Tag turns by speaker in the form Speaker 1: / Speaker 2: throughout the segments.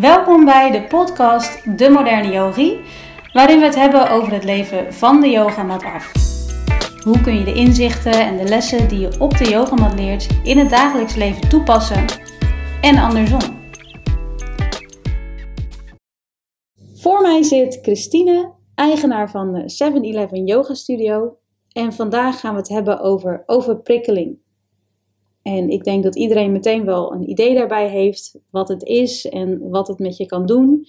Speaker 1: Welkom bij de podcast De Moderne Yogi, waarin we het hebben over het leven van de yogamat af. Hoe kun je de inzichten en de lessen die je op de yogamat leert in het dagelijks leven toepassen en andersom? Voor mij zit Christine, eigenaar van de 7-Eleven Yoga Studio. En vandaag gaan we het hebben over overprikkeling. En ik denk dat iedereen meteen wel een idee daarbij heeft wat het is en wat het met je kan doen.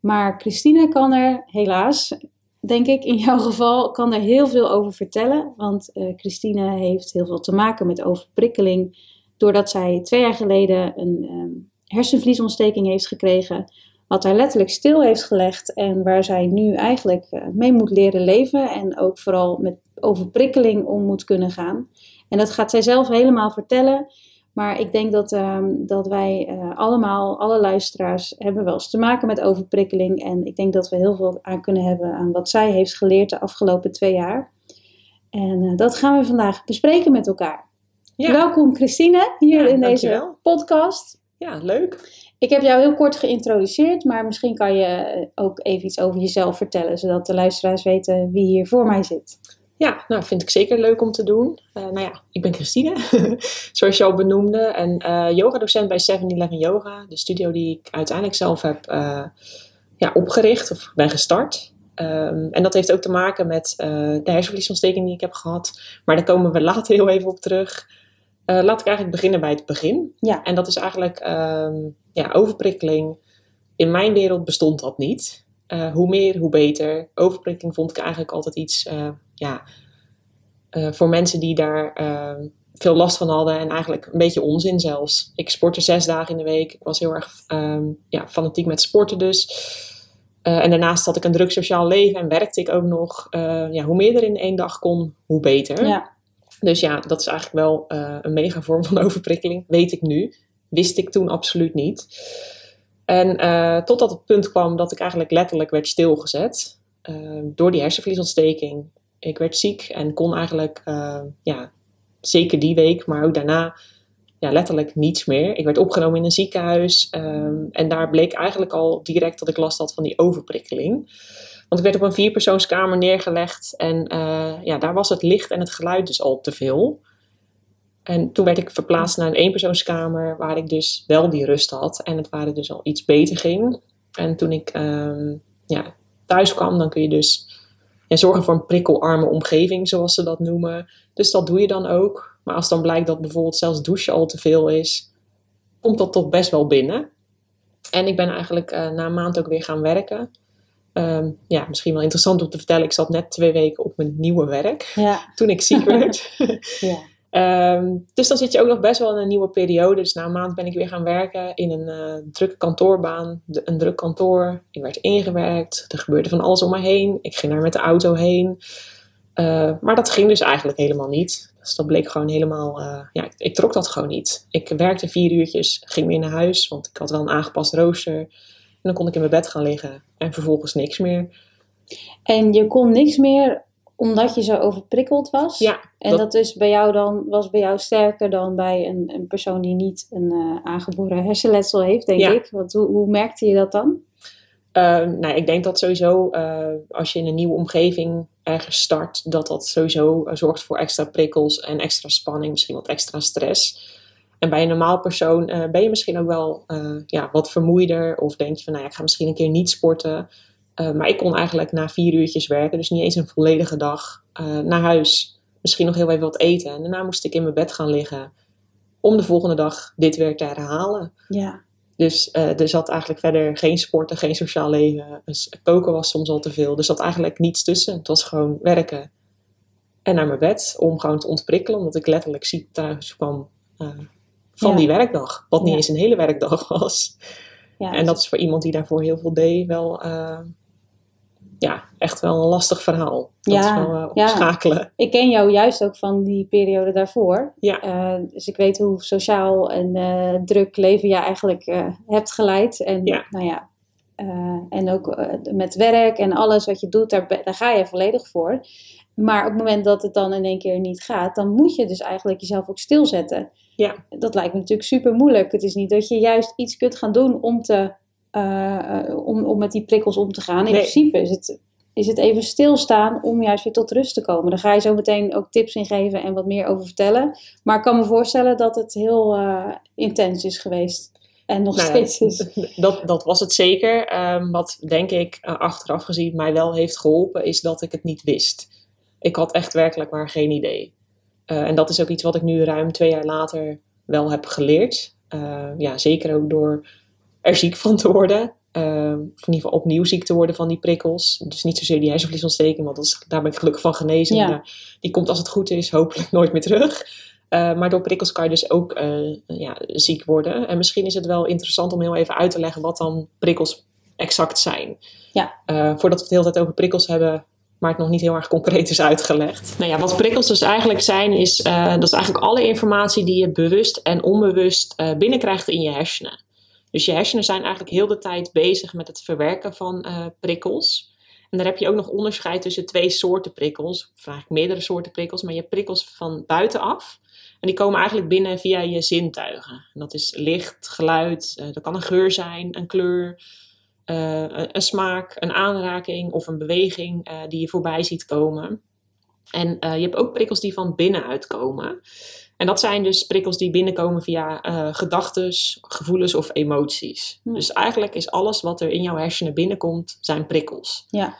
Speaker 1: Maar Christine kan er helaas, denk ik in jouw geval, kan er heel veel over vertellen. Want uh, Christine heeft heel veel te maken met overprikkeling. Doordat zij twee jaar geleden een um, hersenvliesontsteking heeft gekregen. Wat haar letterlijk stil heeft gelegd. En waar zij nu eigenlijk uh, mee moet leren leven. En ook vooral met overprikkeling om moet kunnen gaan. En dat gaat zij zelf helemaal vertellen. Maar ik denk dat, um, dat wij uh, allemaal, alle luisteraars, hebben wel eens te maken met overprikkeling. En ik denk dat we heel veel aan kunnen hebben aan wat zij heeft geleerd de afgelopen twee jaar. En uh, dat gaan we vandaag bespreken met elkaar. Ja. Welkom Christine, hier ja, in deze podcast.
Speaker 2: Ja, leuk.
Speaker 1: Ik heb jou heel kort geïntroduceerd, maar misschien kan je ook even iets over jezelf vertellen, zodat de luisteraars weten wie hier voor mij zit.
Speaker 2: Ja, nou vind ik zeker leuk om te doen. Uh, nou ja, ik ben Christine, zoals je al benoemde. En uh, yogadocent bij 7-Eleven Yoga. De studio die ik uiteindelijk zelf heb uh, ja, opgericht of ben gestart. Um, en dat heeft ook te maken met de hersenvliesontsteking die ik heb gehad. Maar daar komen we later heel even op terug. laat ik eigenlijk beginnen bij het begin. Ja. En dat is eigenlijk um, ja, overprikkeling. In mijn wereld bestond dat niet. hoe meer, hoe beter. Overprikkeling vond ik eigenlijk altijd iets ja, uh, voor mensen die daar uh, veel last van hadden en eigenlijk een beetje onzin zelfs. Ik sportte zes dagen in de week. Ik was heel erg um, ja, fanatiek met sporten dus. Uh, en daarnaast had ik een druk sociaal leven en werkte ik ook nog. ja, hoe meer er in één dag kon, hoe beter. Ja. Dus ja, dat is eigenlijk wel een mega vorm van overprikkeling, weet ik nu. Wist ik toen absoluut niet. En totdat het punt kwam dat ik eigenlijk letterlijk werd stilgezet. door die hersenvliesontsteking ik werd ziek en kon eigenlijk, uh, ja, zeker die week, maar ook daarna, ja, letterlijk niets meer. Ik werd opgenomen in een ziekenhuis um, en daar bleek eigenlijk al direct dat ik last had van die overprikkeling. Want ik werd op een vierpersoonskamer neergelegd en uh, ja, daar was het licht en het geluid dus al te veel. En toen werd ik verplaatst naar een eenpersoonskamer waar ik dus wel die rust had en het waar dus al iets beter ging. En toen ik um, ja, thuis kwam, dan kun je dus en zorgen voor een prikkelarme omgeving, zoals ze dat noemen. Dus dat doe je dan ook. Maar als dan blijkt dat bijvoorbeeld zelfs douchen al te veel is, komt dat toch best wel binnen. En ik ben eigenlijk uh, na een maand ook weer gaan werken. Um, ja, misschien wel interessant om te vertellen. Ik zat net twee weken op mijn nieuwe werk. Ja. Toen ik ziek werd. ja. Um, dus dan zit je ook nog best wel in een nieuwe periode. Dus na een maand ben ik weer gaan werken in een uh, drukke kantoorbaan. Een druk kantoor. Ik werd ingewerkt. Er gebeurde van alles om me heen. Ik ging daar met de auto heen. Uh, maar dat ging dus eigenlijk helemaal niet. Dus dat bleek gewoon helemaal... Uh, ja, ik, ik, trok dat gewoon niet. Ik werkte vier uurtjes, ging weer naar huis. Want ik had wel een aangepast rooster. En dan kon ik in mijn bed gaan liggen. En vervolgens niks meer.
Speaker 1: En je kon niks meer omdat je zo overprikkeld was. Ja. En dat, is bij jou dan, was bij jou sterker dan bij een, een persoon die niet een uh, aangeboren hersenletsel heeft, denk ik. Want hoe, hoe merkte je dat dan?
Speaker 2: Uh, nou, ik denk dat sowieso uh, als je in een nieuwe omgeving ergens start, dat dat sowieso zorgt voor extra prikkels en extra spanning, misschien wat extra stress. En bij een normaal persoon ben je misschien ook wel ja, wat vermoeider of denk je van, nou ja, ik ga misschien een keer niet sporten. Uh, maar ik kon eigenlijk na vier uurtjes werken, dus niet eens een volledige dag, uh, naar huis. Misschien nog heel even wat eten. En daarna moest ik in mijn bed gaan liggen. Om de volgende dag dit weer te herhalen. Ja. Dus uh, er zat eigenlijk verder geen sporten, geen sociaal leven. Dus koken was soms al te veel. Dus er zat eigenlijk niets tussen. Het was gewoon werken. En naar mijn bed om gewoon te ontprikkelen. Omdat ik letterlijk ziek thuis kwam van ja. die werkdag. Wat niet ja. eens een hele werkdag was. Ja, en dat is voor iemand die daarvoor heel veel deed wel ja, echt wel een lastig verhaal. Dat ja, is wel uh. Ja.
Speaker 1: Ik ken jou juist ook van die periode daarvoor. Ja. Uh, dus ik weet hoe sociaal en uh, druk leven je eigenlijk hebt geleid. En, ja. Nou ja, en ook met werk en alles wat je doet, daar, daar ga je volledig voor. Maar op het moment dat het dan in één keer niet gaat, dan moet je dus eigenlijk jezelf ook stilzetten. Ja. Dat lijkt me natuurlijk super moeilijk. Het is niet dat je juist iets kunt gaan doen om te om, om met die prikkels om te gaan. In
Speaker 2: Nee.
Speaker 1: principe is het, is het even stilstaan om juist weer tot rust te komen. Daar ga je zo meteen ook tips in geven en wat meer over vertellen. Maar ik kan me voorstellen dat het heel eh, intens is geweest. En nog
Speaker 2: Nou
Speaker 1: steeds is.
Speaker 2: Dat, dat was het zeker. Ehm, wat denk ik eh, achteraf gezien mij wel heeft geholpen, is dat ik het niet wist. Ik had echt werkelijk maar geen idee. Eh, en dat is ook iets wat ik nu ruim twee jaar later wel heb geleerd. Eh, ja, zeker ook door er ziek van te worden. Ehm, of in ieder geval opnieuw ziek te worden van die prikkels. Dus niet zozeer die hersenvliesontsteking, want dat is, daar ben ik gelukkig van genezen.
Speaker 1: Ja.
Speaker 2: Die komt als het goed is hopelijk nooit meer terug. Eh, maar door prikkels kan je dus ook eh, ja, ziek worden. En misschien is het wel interessant om heel even uit te leggen wat dan prikkels exact zijn.
Speaker 1: Ja.
Speaker 2: Eh, voordat we het de hele tijd over prikkels hebben, maar het nog niet heel erg concreet is uitgelegd. Nou ja, wat prikkels dus eigenlijk zijn, is, eh, dat is eigenlijk alle informatie die je bewust en onbewust binnenkrijgt in je hersenen. Dus je hersenen zijn eigenlijk heel de tijd bezig met het verwerken van eh, prikkels. En daar heb je ook nog onderscheid tussen twee soorten prikkels, of eigenlijk meerdere soorten prikkels, maar je hebt prikkels van buitenaf. En die komen eigenlijk binnen via je zintuigen. En dat is licht, geluid, eh, dat kan een geur zijn, een kleur, eh, een, smaak, een aanraking of een beweging die je voorbij ziet komen. En je hebt ook prikkels die van binnenuit komen. En dat zijn dus prikkels die binnenkomen via eh gedachten, gevoelens of emoties.
Speaker 1: Hm.
Speaker 2: Dus eigenlijk is alles wat er in jouw hersenen binnenkomt, zijn prikkels.
Speaker 1: Ja.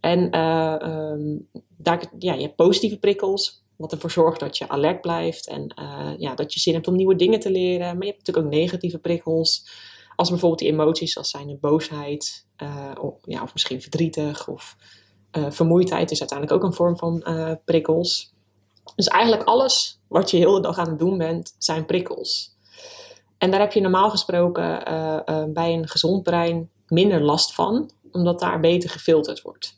Speaker 2: En eh, ehm, daar, ja, je hebt positieve prikkels, wat ervoor zorgt dat je alert blijft en eh, ja, dat je zin hebt om nieuwe dingen te leren. Maar je hebt natuurlijk ook negatieve prikkels, als bijvoorbeeld die emoties, als zijn de boosheid, of, ja, of misschien verdrietig of vermoeidheid, is uiteindelijk ook een vorm van prikkels. Dus eigenlijk alles wat je heel de dag aan het doen bent, zijn prikkels. En daar heb je normaal gesproken eh, eh, bij een gezond brein minder last van, omdat daar beter gefilterd wordt.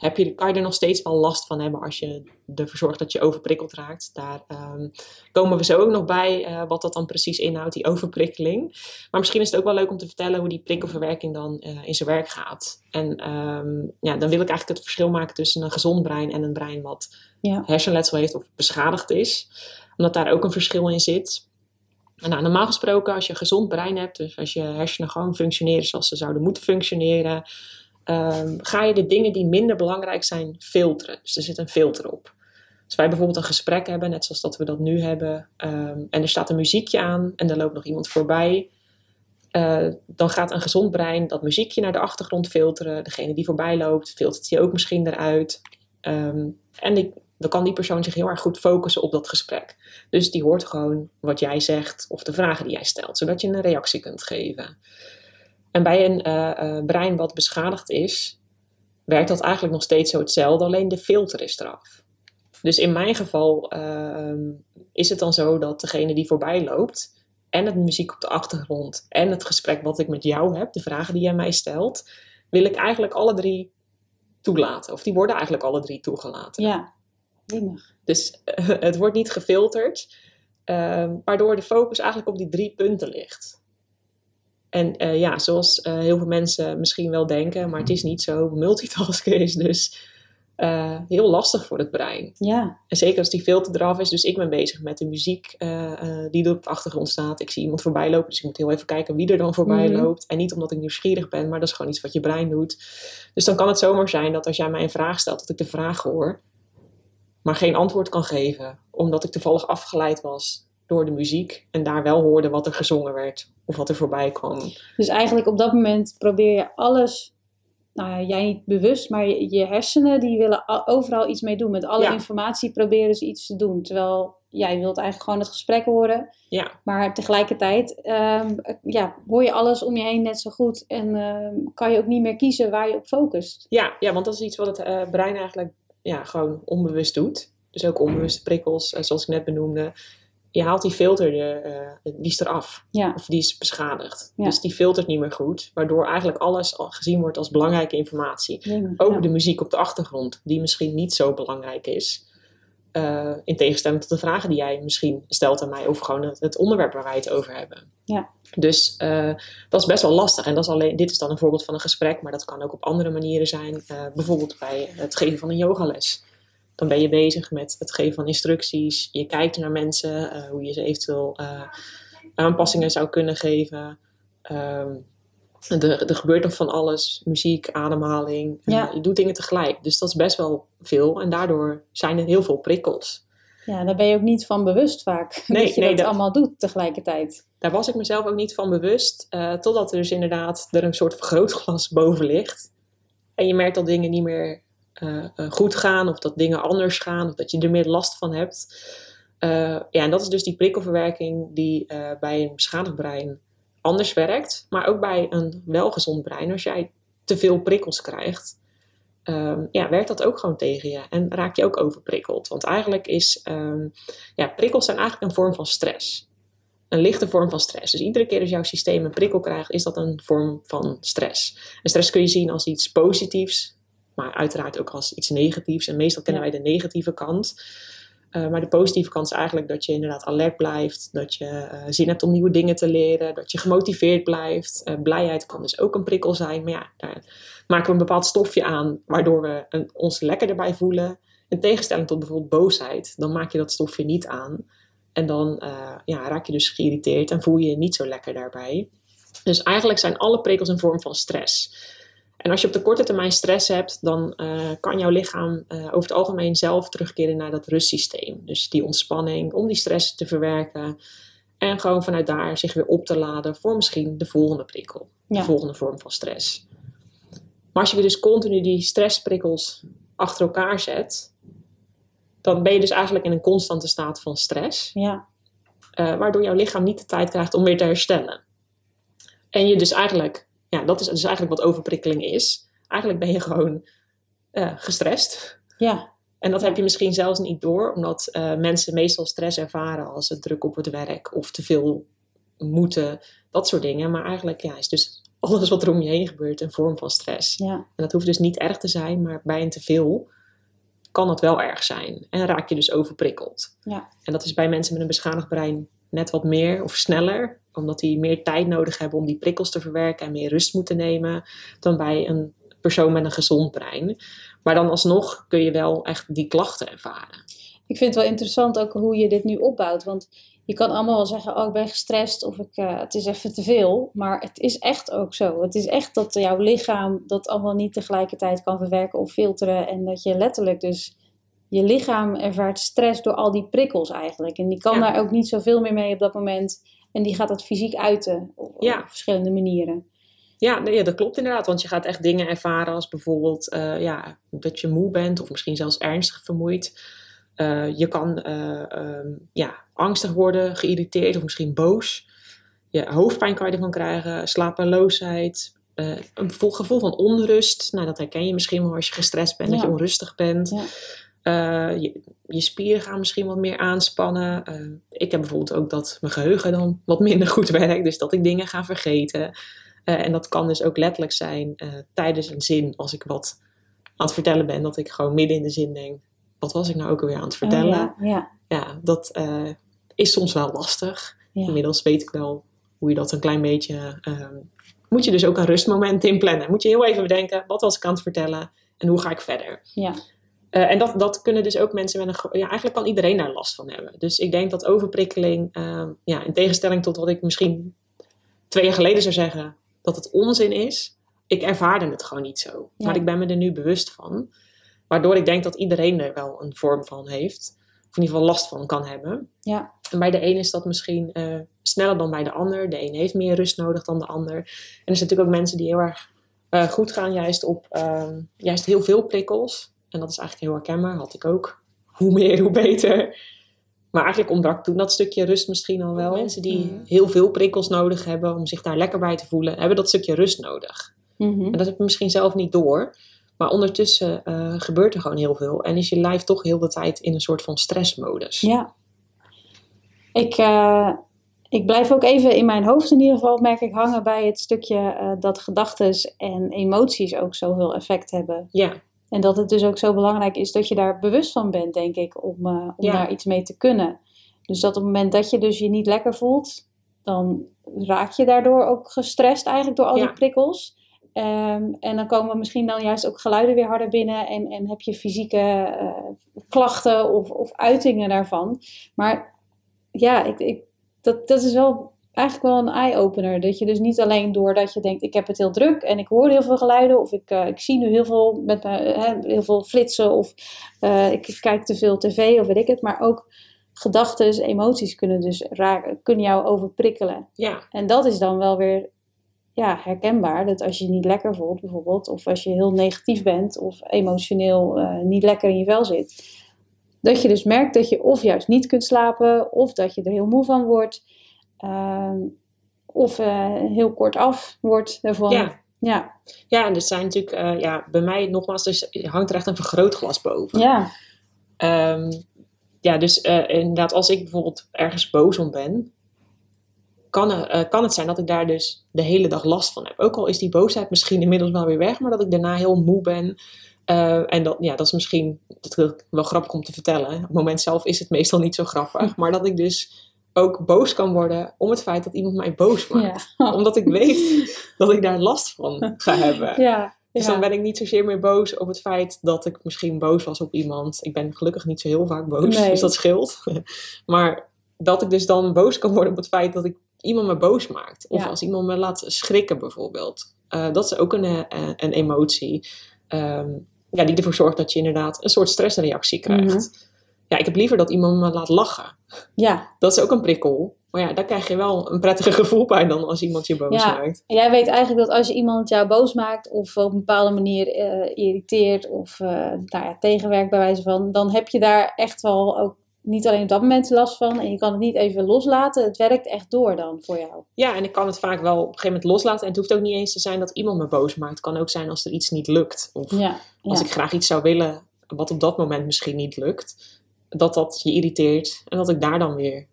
Speaker 2: Heb je, kan je er nog steeds wel last van hebben als je ervoor zorgt dat je overprikkeld raakt. Daar ehm, komen we zo ook nog bij eh, wat dat dan precies inhoudt, die overprikkeling. Maar misschien is het ook wel leuk om te vertellen hoe die prikkelverwerking dan eh, in zijn werk gaat. En ehm, ja, dan wil ik eigenlijk het verschil maken tussen een gezond brein en een brein wat
Speaker 1: Ja.
Speaker 2: hersenletsel heeft of beschadigd is. Omdat daar ook een verschil in zit. En nou, normaal gesproken, als je een gezond brein hebt, dus als je hersenen gewoon functioneren zoals ze zouden moeten functioneren, ehm, ga je de dingen die minder belangrijk zijn filteren. Dus er zit een filter op. Als wij bijvoorbeeld een gesprek hebben, net zoals dat we dat nu hebben, ehm, en er staat een muziekje aan en er loopt nog iemand voorbij, eh, dan gaat een gezond brein dat muziekje naar de achtergrond filteren. Degene die voorbij loopt, filtert die ook misschien eruit. Ehm, en dan kan die persoon zich heel erg goed focussen op dat gesprek. Dus die hoort gewoon wat jij zegt of de vragen die jij stelt, zodat je een reactie kunt geven. En bij een eh, eh, brein wat beschadigd is, werkt dat eigenlijk nog steeds zo hetzelfde, alleen de filter is eraf. Dus in mijn geval ehm, is het dan zo dat degene die voorbij loopt en het muziek op de achtergrond en het gesprek wat ik met jou heb, de vragen die jij mij stelt, wil ik eigenlijk alle drie toelaten. Of die worden eigenlijk alle drie toegelaten.
Speaker 1: Ja. Jemig.
Speaker 2: Dus eh, het wordt niet gefilterd, ehm, waardoor de focus eigenlijk op die drie punten ligt. En eh, ja, zoals eh, heel veel mensen misschien wel denken, maar het is niet zo. Multitasken is dus eh, heel lastig voor het brein.
Speaker 1: Ja.
Speaker 2: En zeker als die filter eraf is. Dus ik ben bezig met de muziek die er op de achtergrond staat. Ik zie iemand voorbij lopen, dus ik moet heel even kijken wie er dan voorbij
Speaker 1: Mhm.
Speaker 2: loopt. En niet omdat ik nieuwsgierig ben, maar dat is gewoon iets wat je brein doet. Dus dan kan het zomaar zijn dat als jij mij een vraag stelt, dat ik de vraag hoor, maar geen antwoord kan geven. Omdat ik toevallig afgeleid was door de muziek en daar wel hoorde wat er gezongen werd of wat er voorbij kwam.
Speaker 1: Dus eigenlijk op dat moment probeer je alles, nou ja, jij niet bewust, maar je, je hersenen die willen overal iets mee doen. Met alle
Speaker 2: Ja.
Speaker 1: informatie proberen ze iets te doen. Terwijl jij wilt eigenlijk gewoon het gesprek horen.
Speaker 2: Ja,
Speaker 1: Maar tegelijkertijd ehm, ja, hoor je alles om je heen net zo goed. En ehm, kan je ook niet meer kiezen waar je op focust.
Speaker 2: Ja, ja, want dat is iets wat het eh, brein eigenlijk ja, gewoon onbewust doet. Dus ook onbewuste prikkels, eh, zoals ik net benoemde. Je haalt die filter, er, eh, die is eraf.
Speaker 1: Ja,
Speaker 2: Of die is beschadigd.
Speaker 1: Ja.
Speaker 2: Dus die filtert niet meer goed. Waardoor eigenlijk alles al gezien wordt als belangrijke informatie. Ook de muziek op de achtergrond, die misschien niet zo belangrijk is. Eh, in tegenstelling tot de vragen die jij misschien stelt aan mij over gewoon het, het onderwerp waar wij het over hebben.
Speaker 1: Ja.
Speaker 2: Dus eh, dat is best wel lastig. En dat is alleen, dit is dan een voorbeeld van een gesprek, maar dat kan ook op andere manieren zijn. Eh, bijvoorbeeld bij het geven van een yogales. Dan ben je bezig met het geven van instructies. Je kijkt naar mensen, eh, hoe je ze eventueel eh, aanpassingen zou kunnen geven. Ehm, er, er gebeurt nog van alles. Muziek, ademhaling.
Speaker 1: Ja.
Speaker 2: je doet dingen tegelijk. Dus dat is best wel veel. En daardoor zijn er heel veel prikkels.
Speaker 1: Ja, daar ben je ook niet van bewust vaak.
Speaker 2: Nee,
Speaker 1: dat je
Speaker 2: nee,
Speaker 1: dat
Speaker 2: dat-
Speaker 1: allemaal doet tegelijkertijd.
Speaker 2: Daar was ik mezelf ook niet van bewust. eh, totdat er dus inderdaad er een soort vergrootglas boven ligt. En je merkt dat dingen niet meer eh, eh, goed gaan. Of dat dingen anders gaan. Of dat je er meer last van hebt. Eh, ja, en dat is dus die prikkelverwerking die bij een beschadigd brein anders werkt. Maar ook bij een welgezond brein. Als jij te veel prikkels krijgt. ehm, ja, werkt dat ook gewoon tegen je. En raak je ook overprikkeld. Want eigenlijk is... ehm, ja, prikkels zijn eigenlijk een vorm van stress een lichte vorm van stress. Dus iedere keer als jouw systeem een prikkel krijgt, is dat een vorm van stress. En stress kun je zien als iets positiefs, maar uiteraard ook als iets negatiefs. En meestal kennen wij de negatieve kant. Uh, maar de positieve kant is eigenlijk dat je inderdaad alert blijft, dat je uh, zin hebt om nieuwe dingen te leren, dat je gemotiveerd blijft. Uh, blijheid kan dus ook een prikkel zijn, maar ja, daar maken we een bepaald stofje aan, waardoor we een, ons lekker erbij voelen. In tegenstelling tot bijvoorbeeld boosheid, dan maak je dat stofje niet aan. En dan ja, raak je dus geïrriteerd en voel je je niet zo lekker daarbij. Dus eigenlijk zijn alle prikkels een vorm van stress. En als je op de korte termijn stress hebt, dan uh, kan jouw lichaam uh, over het algemeen zelf terugkeren naar dat rustsysteem. Dus die ontspanning om die stress te verwerken. En gewoon vanuit daar zich weer op te laden voor misschien de volgende prikkel. Ja. De volgende vorm van stress. Maar als je dus continu die stressprikkels achter elkaar zet, dan ben je dus eigenlijk in een constante staat van stress.
Speaker 1: Ja.
Speaker 2: Uh, waardoor jouw lichaam niet de tijd krijgt om weer te herstellen. En je dus eigenlijk, ja, dat is dus eigenlijk wat overprikkeling is. Eigenlijk ben je gewoon uh, gestrest.
Speaker 1: Ja.
Speaker 2: En dat heb je misschien zelfs niet door, omdat uh, mensen meestal stress ervaren als het druk op het werk of te veel moeten, dat soort dingen. Maar eigenlijk ja, is dus alles wat er om je heen gebeurt een vorm van stress.
Speaker 1: Ja.
Speaker 2: En dat hoeft dus niet erg te zijn, maar bij een teveel kan dat wel erg zijn. En raak je dus overprikkeld.
Speaker 1: Ja.
Speaker 2: En dat is bij mensen met een beschadigd brein net wat meer of sneller, omdat die meer tijd nodig hebben om die prikkels te verwerken en meer rust moeten nemen, dan bij een persoon met een gezond brein. Maar dan alsnog kun je wel echt die klachten ervaren.
Speaker 1: Ik vind het wel interessant ook hoe je dit nu opbouwt. Want je kan allemaal wel zeggen, oh ik ben gestrest of ik, uh, het is even te veel. Maar het is echt ook zo. Het is echt dat jouw lichaam dat allemaal niet tegelijkertijd kan verwerken of filteren. En dat je letterlijk dus, je lichaam ervaart stress door al die prikkels eigenlijk. En die kan
Speaker 2: Ja.
Speaker 1: daar ook niet zoveel meer mee op dat moment. En die gaat dat fysiek uiten op,
Speaker 2: Ja.
Speaker 1: op verschillende manieren.
Speaker 2: Ja, nee, ja, dat klopt inderdaad. Want je gaat echt dingen ervaren als bijvoorbeeld uh, ja, dat je moe bent of misschien zelfs ernstig vermoeid. Uh, je kan uh, um, ja, angstig worden, geïrriteerd of misschien boos. Je hoofdpijn kan je ervan krijgen, slapeloosheid, een gevoel van onrust. Nou, dat herken je misschien wel als je gestrest bent,
Speaker 1: Ja.
Speaker 2: dat je onrustig bent.
Speaker 1: Ja.
Speaker 2: Uh, je, je spieren gaan misschien wat meer aanspannen. Uh, ik heb bijvoorbeeld ook dat mijn geheugen dan wat minder goed werkt, dus dat ik dingen ga vergeten. Uh, en dat kan dus ook letterlijk zijn tijdens een zin, als ik wat aan het vertellen ben, dat ik gewoon midden in de zin denk: wat was ik nou ook alweer aan het vertellen?
Speaker 1: Oh, ja, ja.
Speaker 2: ja, dat is soms wel lastig.
Speaker 1: Ja.
Speaker 2: Inmiddels weet ik wel hoe je dat een klein beetje. Um, moet je dus ook een rustmoment inplannen. Moet je heel even bedenken: wat was ik aan het vertellen en hoe ga ik verder?
Speaker 1: Ja.
Speaker 2: Uh, en dat, dat kunnen dus ook mensen met een. Ja, eigenlijk kan iedereen daar last van hebben. Dus ik denk dat overprikkeling, uh, ja, in tegenstelling tot wat ik misschien twee jaar geleden zou zeggen, dat het onzin is. Ik ervaarde het gewoon niet zo.
Speaker 1: Ja.
Speaker 2: Maar ik ben me er nu bewust van. Waardoor ik denk dat iedereen er wel een vorm van heeft. Of in ieder geval last van kan hebben.
Speaker 1: Ja.
Speaker 2: En bij de een is dat misschien uh, sneller dan bij de ander. De een heeft meer rust nodig dan de ander. En er zijn natuurlijk ook mensen die heel erg uh, goed gaan juist op uh, juist heel veel prikkels. En dat is eigenlijk heel herkenbaar. Had ik ook. Hoe meer, hoe beter. Maar eigenlijk ontbrak toen dat stukje rust misschien al wel. Mensen die
Speaker 1: Mm.
Speaker 2: heel veel prikkels nodig hebben om zich daar lekker bij te voelen, hebben dat stukje rust nodig.
Speaker 1: Mm -hmm.
Speaker 2: En dat heb je misschien zelf niet door. Maar ondertussen uh, gebeurt er gewoon heel veel. En is je lijf toch heel de tijd in een soort van stressmodus.
Speaker 1: Ja. Ik, uh, ik blijf ook even in mijn hoofd in ieder geval, merk ik, hangen bij het stukje uh, dat gedachten en emoties ook zoveel effect hebben.
Speaker 2: Ja.
Speaker 1: En dat het dus ook zo belangrijk is dat je daar bewust van bent, denk ik, om, uh, om
Speaker 2: Ja.
Speaker 1: daar iets mee te kunnen. Dus dat op het moment dat je dus je niet lekker voelt, dan raak je daardoor ook gestrest eigenlijk door al
Speaker 2: Ja.
Speaker 1: die prikkels. Um, en dan komen misschien dan juist ook geluiden weer harder binnen en, en heb je fysieke uh, klachten of, of uitingen daarvan. Maar ja, ik, ik, dat, dat is wel eigenlijk wel een eye-opener. Dat je dus niet alleen doordat je denkt, ik heb het heel druk en ik hoor heel veel geluiden. Of ik, uh, ik zie nu heel veel, met me, heel veel flitsen. Of uh, ik kijk te veel tv of weet ik het. Maar ook gedachten, emoties kunnen dus raken, kunnen jou overprikkelen.
Speaker 2: Ja.
Speaker 1: En dat is dan wel weer ja, herkenbaar. Dat als je je niet lekker voelt bijvoorbeeld. Of als je heel negatief bent of emotioneel uh, niet lekker in je vel zit. Dat je dus merkt dat je of juist niet kunt slapen. Of dat je er heel moe van wordt. Uh, of uh, heel kort af wordt ervan.
Speaker 2: Ja.
Speaker 1: Ja.
Speaker 2: Ja, en er zijn natuurlijk, uh, ja, bij mij nogmaals, dus hangt er echt een vergrootglas boven.
Speaker 1: Ja.
Speaker 2: Um, ja, dus uh, inderdaad, als ik bijvoorbeeld ergens boos om ben, kan, uh, kan het zijn dat ik daar dus de hele dag last van heb. Ook al is die boosheid misschien inmiddels wel weer weg, maar dat ik daarna heel moe ben. Uh, en dat, ja, dat is misschien dat is wel grappig om te vertellen. Op het moment zelf is het meestal niet zo grappig. Maar dat ik dus ook boos kan worden om het feit dat iemand mij boos maakt.
Speaker 1: Ja.
Speaker 2: Omdat ik weet dat ik daar last van ga hebben.
Speaker 1: Ja.
Speaker 2: Dus
Speaker 1: Ja.
Speaker 2: dan ben ik niet zozeer meer boos op het feit dat ik misschien boos was op iemand. Ik ben gelukkig niet zo heel vaak boos,
Speaker 1: Nee.
Speaker 2: dus dat scheelt. maar dat ik dus dan boos kan worden op het feit dat ik iemand me boos maakt. Of als iemand me laat schrikken bijvoorbeeld. Eh, dat is ook een, eh, een emotie. Ehm, ja, die ervoor zorgt dat je inderdaad een soort stressreactie krijgt.
Speaker 1: Mhm.
Speaker 2: Ja, ik heb liever dat iemand me laat lachen.
Speaker 1: ja.
Speaker 2: Dat is ook een prikkel. Maar ja, daar krijg je wel een prettiger gevoel bij dan als iemand je boos
Speaker 1: Ja.
Speaker 2: maakt.
Speaker 1: En jij weet eigenlijk dat als je iemand jou boos maakt of op een bepaalde manier eh, irriteert of eh, nou ja, tegenwerkt bij wijze van, dan heb je daar echt wel ook niet alleen op dat moment last van en je kan het niet even loslaten. Het werkt echt door dan voor jou.
Speaker 2: Ja, en ik kan het vaak wel op een gegeven moment loslaten. En het hoeft ook niet eens te zijn dat iemand me boos maakt. Het kan ook zijn als er iets niet lukt. Of
Speaker 1: Ja,
Speaker 2: als ik graag iets zou willen, wat op dat moment misschien niet lukt. Dat dat je irriteert. En dat ik daar dan weer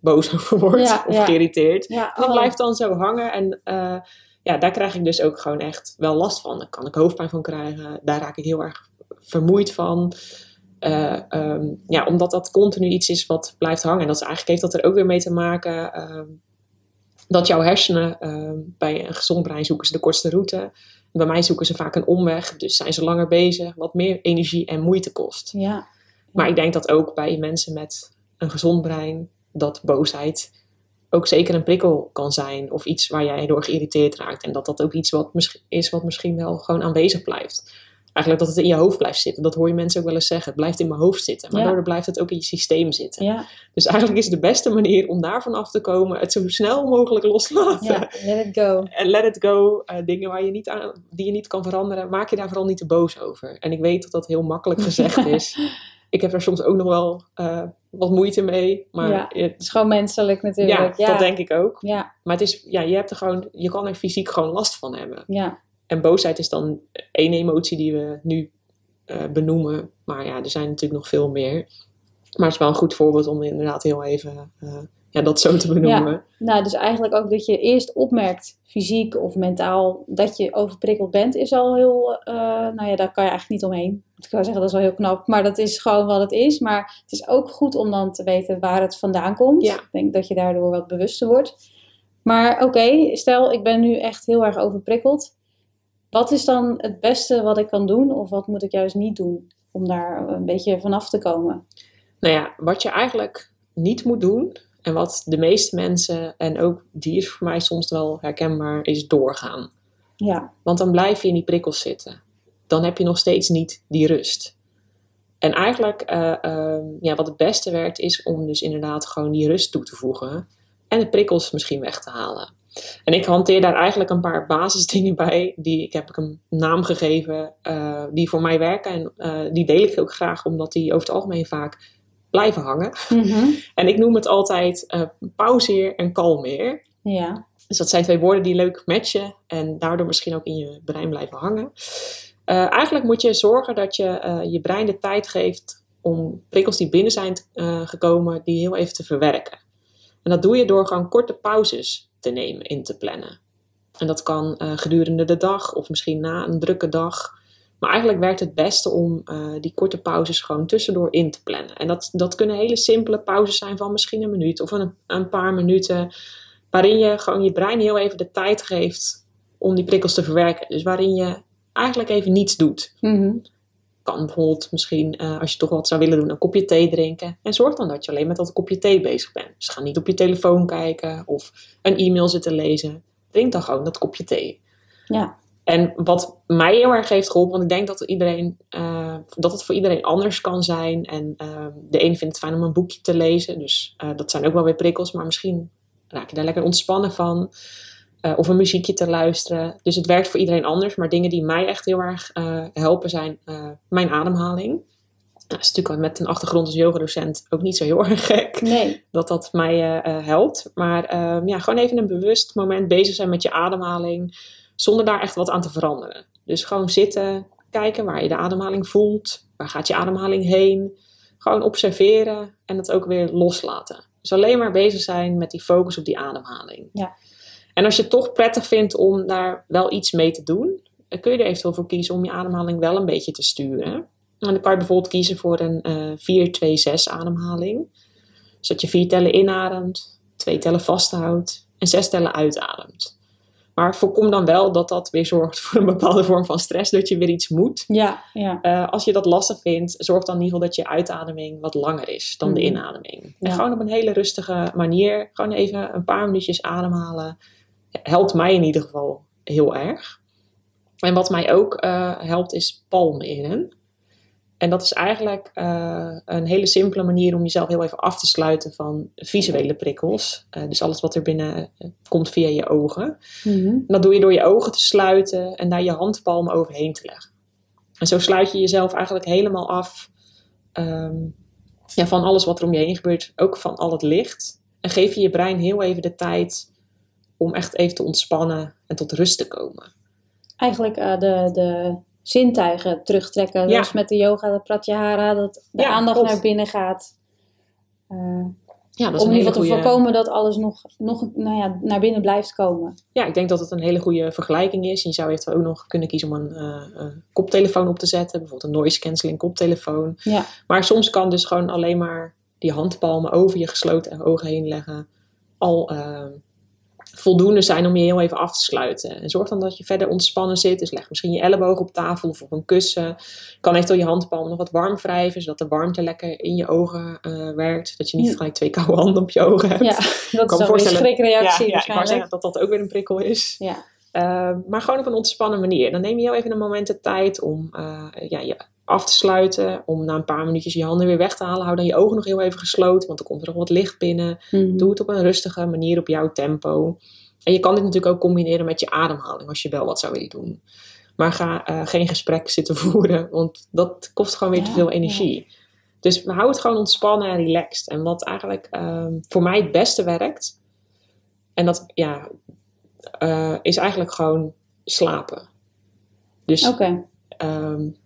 Speaker 2: boos over word.
Speaker 1: Ja,
Speaker 2: of
Speaker 1: ja.
Speaker 2: geïrriteerd.
Speaker 1: ja
Speaker 2: dat
Speaker 1: oh.
Speaker 2: blijft dan zo hangen. En eh, ja, daar krijg ik dus ook gewoon echt wel last van. Daar kan ik hoofdpijn van krijgen. Daar raak ik heel erg vermoeid van. Eh, ehm, ja, omdat dat continu iets is wat blijft hangen. En dat is eigenlijk heeft dat er ook weer mee te maken. ehm, dat jouw hersenen ehm, bij een gezond brein zoeken ze de kortste route. Bij mij zoeken ze vaak een omweg. Dus zijn ze langer bezig. Wat meer energie en moeite kost.
Speaker 1: Ja,
Speaker 2: Maar ik denk dat ook bij mensen met een gezond brein, dat boosheid ook zeker een prikkel kan zijn. Of iets waar jij door geïrriteerd raakt. En dat dat ook iets wat is wat misschien wel gewoon aanwezig blijft. Eigenlijk dat het in je hoofd blijft zitten. Dat hoor je mensen ook wel eens zeggen. Het blijft in mijn hoofd zitten. Maar
Speaker 1: Ja.
Speaker 2: daardoor blijft het ook in je systeem zitten.
Speaker 1: ja,
Speaker 2: Dus eigenlijk is de beste manier om daarvan af te komen, het zo snel mogelijk loslaten.
Speaker 1: ja. Let it go.
Speaker 2: En let it go. eh, dingen waar je niet aan, die je niet kan veranderen. Maak je daar vooral niet te boos over. En ik weet dat dat heel makkelijk gezegd is. Ik heb er soms ook nog wel eh, wat moeite mee. Maar
Speaker 1: Ja. Het is gewoon menselijk natuurlijk. Ja,
Speaker 2: dat denk ik ook.
Speaker 1: Ja,
Speaker 2: Maar het is, ja, je, hebt er gewoon, je kan er fysiek gewoon last van hebben.
Speaker 1: ja,
Speaker 2: En boosheid is dan één emotie die we nu eh, benoemen. Maar ja, er zijn natuurlijk nog veel meer. Maar het is wel een goed voorbeeld om inderdaad heel even eh, ja, dat zo te benoemen.
Speaker 1: Nou, dus eigenlijk ook dat je eerst opmerkt, fysiek of mentaal, dat je overprikkeld bent, is al heel, eh, nou ja, daar kan je eigenlijk niet omheen. Ik kan zeggen, dat is wel heel knap, maar dat is gewoon wat het is. Maar het is ook goed om dan te weten waar het vandaan komt.
Speaker 2: Ja.
Speaker 1: Ik denk dat je daardoor wat bewuster wordt. Maar oké, stel ik ben nu echt heel erg overprikkeld. Wat is dan het beste wat ik kan doen of wat moet ik juist niet doen om daar een beetje vanaf te komen?
Speaker 2: Nou ja, wat je eigenlijk niet moet doen, en wat de meeste mensen, en ook die is voor mij soms wel herkenbaar, is doorgaan.
Speaker 1: Ja,
Speaker 2: Want dan blijf je in die prikkels zitten. Dan heb je nog steeds niet die rust. En eigenlijk, eh, ehm, ja, wat het beste werkt, is om dus inderdaad gewoon die rust toe te voegen. En de prikkels misschien weg te halen. En ik hanteer daar eigenlijk een paar basisdingen bij. Die ik heb een naam gegeven, eh, die voor mij werken. En eh, die deel ik ook graag, omdat die over het algemeen vaak blijven hangen.
Speaker 1: Mhm.
Speaker 2: En ik noem het altijd eh, pauzeer en kalmeer.
Speaker 1: ja,
Speaker 2: Dus dat zijn twee woorden die leuk matchen en daardoor misschien ook in je brein blijven hangen. Eh, eigenlijk moet je zorgen dat je eh, je brein de tijd geeft om prikkels die binnen zijn gekomen, die heel even te verwerken. En dat doe je door gewoon korte pauzes te nemen, in te plannen. En dat kan gedurende de dag of misschien na een drukke dag. Maar eigenlijk werkt het beste om eh, die korte pauzes gewoon tussendoor in te plannen. En dat, dat kunnen hele simpele pauzes zijn van misschien een minuut of een, een paar minuten. Waarin je gewoon je brein heel even de tijd geeft om die prikkels te verwerken. Dus waarin je eigenlijk even niets doet.
Speaker 1: Mhm.
Speaker 2: kan bijvoorbeeld misschien, eh, als je toch wat zou willen doen, een kopje thee drinken. En zorg dan dat je alleen met dat kopje thee bezig bent. Dus ga niet op je telefoon kijken of een e-mail zitten lezen. Drink dan gewoon dat kopje thee.
Speaker 1: Ja.
Speaker 2: En wat mij heel erg heeft geholpen, want ik denk dat, iedereen, uh, dat het voor iedereen anders kan zijn. En uh, de een vindt het fijn om een boekje te lezen. Dus uh, dat zijn ook wel weer prikkels, maar misschien raak je daar lekker ontspannen van. of een muziekje te luisteren. Dus het werkt voor iedereen anders. Maar dingen die mij echt heel erg helpen zijn mijn ademhaling. Nou, dat is natuurlijk met een achtergrond als yogadocent ook niet zo heel erg gek.
Speaker 1: Nee.
Speaker 2: Dat dat mij helpt. Maar ehm, ja, gewoon even een bewust moment bezig zijn met je ademhaling zonder daar echt wat aan te veranderen. Dus gewoon zitten, kijken waar je de ademhaling voelt. Waar gaat je ademhaling heen? Gewoon observeren en het ook weer loslaten. Dus alleen maar bezig zijn met die focus op die ademhaling.
Speaker 1: Ja.
Speaker 2: En als je het toch prettig vindt om daar wel iets mee te doen, dan kun je er eventueel voor kiezen om je ademhaling wel een beetje te sturen. En dan kan je bijvoorbeeld kiezen voor een uh, 4-2-6 ademhaling. Dus dat je vier tellen inademt, twee tellen vasthoudt en zes tellen uitademt. Maar voorkom dan wel dat dat weer zorgt voor een bepaalde vorm van stress, dat je weer iets moet.
Speaker 1: Ja, ja.
Speaker 2: Uh, als je dat lastig vindt, zorg dan in ieder geval dat je uitademing wat langer is dan de
Speaker 1: Mhm.
Speaker 2: inademing. En gewoon op een hele rustige manier, gewoon even een paar minuutjes ademhalen, helpt mij in ieder geval heel erg. En wat mij ook eh, helpt is palmeren. En dat is eigenlijk eh, een hele simpele manier om jezelf heel even af te sluiten van visuele prikkels. Eh, dus alles wat er binnen eh, komt via je ogen. En dat doe je door je ogen te sluiten en daar je handpalm overheen te leggen. En zo sluit je jezelf eigenlijk helemaal af ehm, ja, van alles wat er om je heen gebeurt, ook van al het licht. En geef je je brein heel even de tijd om echt even te ontspannen en tot rust te komen.
Speaker 1: Eigenlijk de, de zintuigen terugtrekken.
Speaker 2: Ja.
Speaker 1: Dus met de yoga, de pratyahara, dat de
Speaker 2: Ja,
Speaker 1: aandacht
Speaker 2: klopt.
Speaker 1: naar binnen gaat. Eh,
Speaker 2: Ja, dat
Speaker 1: om
Speaker 2: is
Speaker 1: in
Speaker 2: een
Speaker 1: ieder geval te voorkomen dat alles nog, nog nou ja, naar binnen blijft komen.
Speaker 2: Ja, ik denk dat het een hele goede vergelijking is. Je zou eventueel ook nog kunnen kiezen om een eh, koptelefoon op te zetten. Bijvoorbeeld een noise cancelling koptelefoon.
Speaker 1: Ja,
Speaker 2: Maar soms kan dus gewoon alleen maar die handpalmen over je gesloten ogen heen leggen al eh, voldoende zijn om je heel even af te sluiten. En zorg dan dat je verder ontspannen zit. Dus leg misschien je elleboog op tafel of op een kussen. Kan eventueel je handpalmen nog wat warm wrijven, zodat de warmte lekker in je ogen eh, werkt. Dat je niet gelijk twee koude handen op je ogen hebt.
Speaker 1: ja dat is een schrikreactie
Speaker 2: ja, ja, ik
Speaker 1: waarschijnlijk.
Speaker 2: zeggen dat dat ook weer een prikkel is.
Speaker 1: Ja.
Speaker 2: Uh, maar gewoon op een ontspannen manier. Dan neem je heel even een moment de tijd om uh, ja, je af te sluiten. Om na een paar minuutjes je handen weer weg te halen. Hou dan je ogen nog heel even gesloten, want er komt er nog wat licht binnen.
Speaker 1: Mhm.
Speaker 2: Doe het op een rustige manier op jouw tempo. En je kan dit natuurlijk ook combineren met je ademhaling als je wel wat zou willen doen. Maar ga uh, geen gesprek zitten voeren, want dat kost gewoon weer
Speaker 1: Ja,
Speaker 2: te veel energie. Dus hou het gewoon ontspannen en relaxed. En wat eigenlijk um, voor mij het beste werkt, en dat ja, uh, is eigenlijk gewoon slapen. Dus
Speaker 1: Oké.
Speaker 2: um,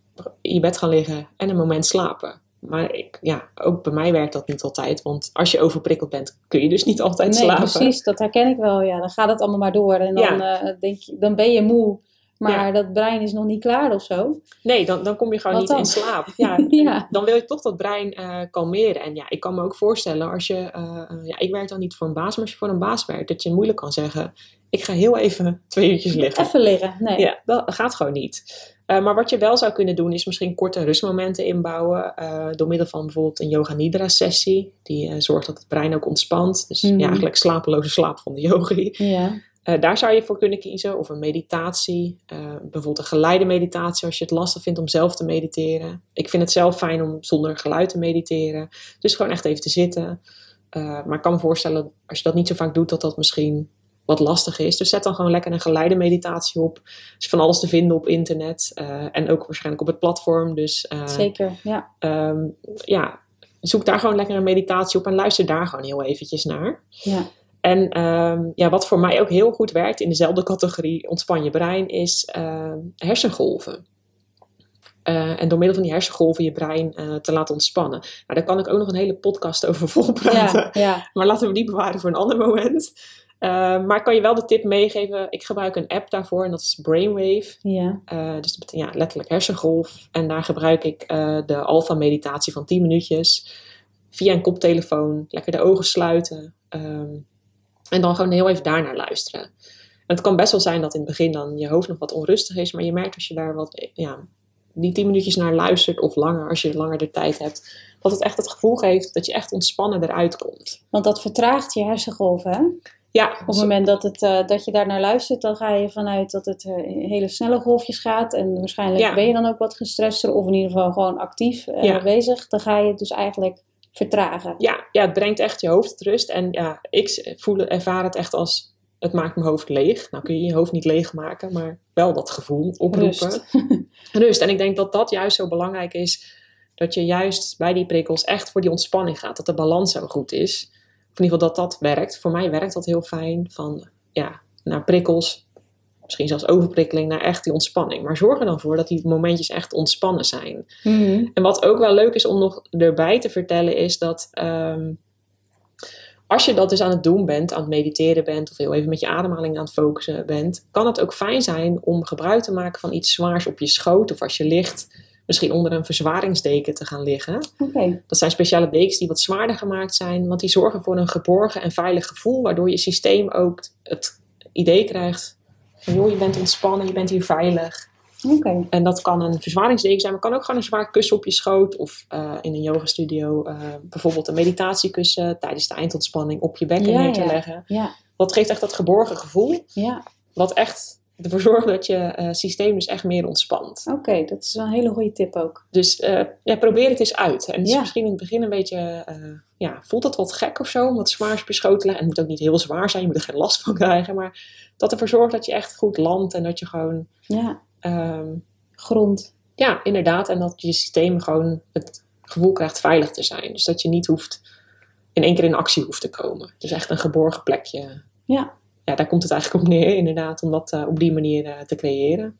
Speaker 2: in je bed gaan liggen en een moment slapen. Maar ik, ja, ook bij mij werkt dat niet altijd. Want als je overprikkeld bent, kun je dus niet altijd
Speaker 1: Nee,
Speaker 2: slapen.
Speaker 1: precies. Dat herken ik wel. Ja, dan gaat het allemaal maar door. En dan,
Speaker 2: Ja.
Speaker 1: eh, denk je, dan ben je moe. Maar
Speaker 2: Ja.
Speaker 1: dat brein is nog niet klaar of zo.
Speaker 2: Nee, dan, dan kom je gewoon
Speaker 1: Wat
Speaker 2: niet
Speaker 1: dan?
Speaker 2: in slaap. Ja,
Speaker 1: Ja.
Speaker 2: Dan wil je toch dat brein eh, kalmeren. En ja, ik kan me ook voorstellen als je... eh, ja, ik werk dan niet voor een baas, maar als je voor een baas werkt... dat je moeilijk kan zeggen... ik ga heel even twee uurtjes liggen.
Speaker 1: Even liggen. Nee.
Speaker 2: Ja, dat gaat gewoon niet. Uh, maar wat je wel zou kunnen doen, is misschien korte rustmomenten inbouwen. Uh, door middel van bijvoorbeeld een yoga nidra sessie. Die uh, zorgt dat het brein ook ontspant. Dus
Speaker 1: Mhm.
Speaker 2: ja, eigenlijk slapeloze slaap van de yogi.
Speaker 1: Ja.
Speaker 2: Daar zou je voor kunnen kiezen. Of een meditatie. Bijvoorbeeld een geleide meditatie als je het lastig vindt om zelf te mediteren. Ik vind het zelf fijn om zonder geluid te mediteren. Dus gewoon echt even te zitten. Maar ik kan me voorstellen, als je dat niet zo vaak doet, dat dat misschien wat lastig is. Dus zet dan gewoon lekker een geleide meditatie op. Er is van alles te vinden op internet. Uh, en ook waarschijnlijk op het platform. Dus uh,
Speaker 1: Zeker, ja.
Speaker 2: Um, ja, zoek daar gewoon lekker een meditatie op. En luister daar gewoon heel eventjes naar.
Speaker 1: Ja.
Speaker 2: En um, ja, wat voor mij ook heel goed werkt in dezelfde categorie ontspan je brein is uh, hersengolven. Uh, en door middel van die hersengolven je brein uh, te laten ontspannen. Nou, daar kan ik ook nog een hele podcast over volpraten.
Speaker 1: Ja, ja.
Speaker 2: Maar laten we die bewaren voor een ander moment. Uh, maar ik kan je wel de tip meegeven. Ik gebruik een app daarvoor en dat is Brainwave.
Speaker 1: Ja.
Speaker 2: Uh, dus dat ja, letterlijk hersengolf. En daar gebruik ik uh, de alfa meditatie van 10 minuutjes. Via een koptelefoon. Lekker de ogen sluiten. Um, en dan gewoon heel even daarnaar luisteren. En het kan best wel zijn dat in het begin dan je hoofd nog wat onrustig is. Maar je merkt als je daar wat ja, die tien minuutjes naar luistert of langer als je langer de tijd hebt, dat het echt het gevoel geeft dat je echt ontspannen eruit komt.
Speaker 1: Want dat vertraagt je hersengolven, hè?
Speaker 2: Ja,
Speaker 1: Op het moment dat, het, eh, dat je daar naar luistert, dan ga je vanuit dat het eh, hele snelle golfjes gaat. En waarschijnlijk
Speaker 2: Ja.
Speaker 1: ben je dan ook wat gestresster of in ieder geval gewoon actief
Speaker 2: Ja.
Speaker 1: bezig. Dan ga je het dus eigenlijk vertragen.
Speaker 2: ja, ja, het brengt echt je hoofd tot rust. En ja, ik voel, ervaar het echt als, het maakt mijn hoofd leeg. Nou kun je je hoofd niet leegmaken, maar wel dat gevoel oproepen.
Speaker 1: Rust.
Speaker 2: Rust. En ik denk dat dat juist zo belangrijk is. Dat je juist bij die prikkels echt voor die ontspanning gaat. Dat de balans zo goed is. In ieder geval dat dat werkt. Voor mij werkt dat heel fijn. Van ja, naar prikkels. Misschien zelfs overprikkeling naar echt die ontspanning. Maar zorg er dan voor dat die momentjes echt ontspannen zijn.
Speaker 1: Mhm.
Speaker 2: En wat ook wel leuk is om nog erbij te vertellen, is dat ehm, als je dat dus aan het doen bent, aan het mediteren bent, of heel even met je ademhaling aan het focussen bent, kan het ook fijn zijn om gebruik te maken van iets zwaars op je schoot. Of als je ligt, misschien onder een verzwaringsdeken te gaan liggen.
Speaker 1: Oké,
Speaker 2: Dat zijn speciale dekens die wat zwaarder gemaakt zijn, want die zorgen voor een geborgen en veilig gevoel, waardoor je systeem ook het idee krijgt van joh, je bent ontspannen, je bent hier veilig.
Speaker 1: oké.
Speaker 2: En dat kan een verzwaringsdeken zijn, maar kan ook gewoon een zwaar kussen op je schoot. Of eh, in een yogastudio uh, bijvoorbeeld een meditatiekussen tijdens de eindontspanning op je bekken
Speaker 1: Ja,
Speaker 2: neer te
Speaker 1: ja.
Speaker 2: leggen.
Speaker 1: Ja,
Speaker 2: Dat geeft echt dat geborgen gevoel,
Speaker 1: ja.
Speaker 2: wat echt ervoor zorgt dat je eh, systeem dus echt meer ontspant.
Speaker 1: Oké, dat is wel een hele goede tip ook.
Speaker 2: Dus eh, ja, probeer het eens uit. En het is
Speaker 1: Ja.
Speaker 2: misschien in het begin een beetje, eh, ja, voelt het wat gek of zo, om wat zwaars op je schoot te leggen. En het moet ook niet heel zwaar zijn, je moet er geen last van krijgen. Maar dat ervoor zorgt dat je echt goed landt en dat je gewoon...
Speaker 1: Ja,
Speaker 2: ehm,
Speaker 1: grond.
Speaker 2: Ja, inderdaad. En dat je systeem gewoon het gevoel krijgt veilig te zijn. Dus dat je niet hoeft in één keer in actie hoeft te komen. Dus echt een geborgen plekje.
Speaker 1: Ja.
Speaker 2: Ja, daar komt het eigenlijk op neer, inderdaad, om dat eh, op die manier eh, te creëren.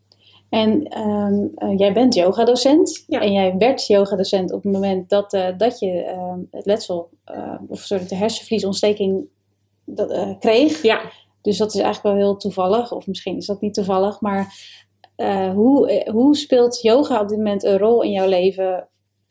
Speaker 1: En ehm, eh, jij bent yogadocent.
Speaker 2: Ja.
Speaker 1: En jij werd yogadocent op het moment dat, dat je ehm, het letsel, of sorry, de hersenvliesontsteking dat, kreeg.
Speaker 2: Ja,
Speaker 1: Dus dat is eigenlijk wel heel toevallig. Of misschien is dat niet toevallig. Maar hoe, hoe speelt yoga op dit moment een rol in jouw leven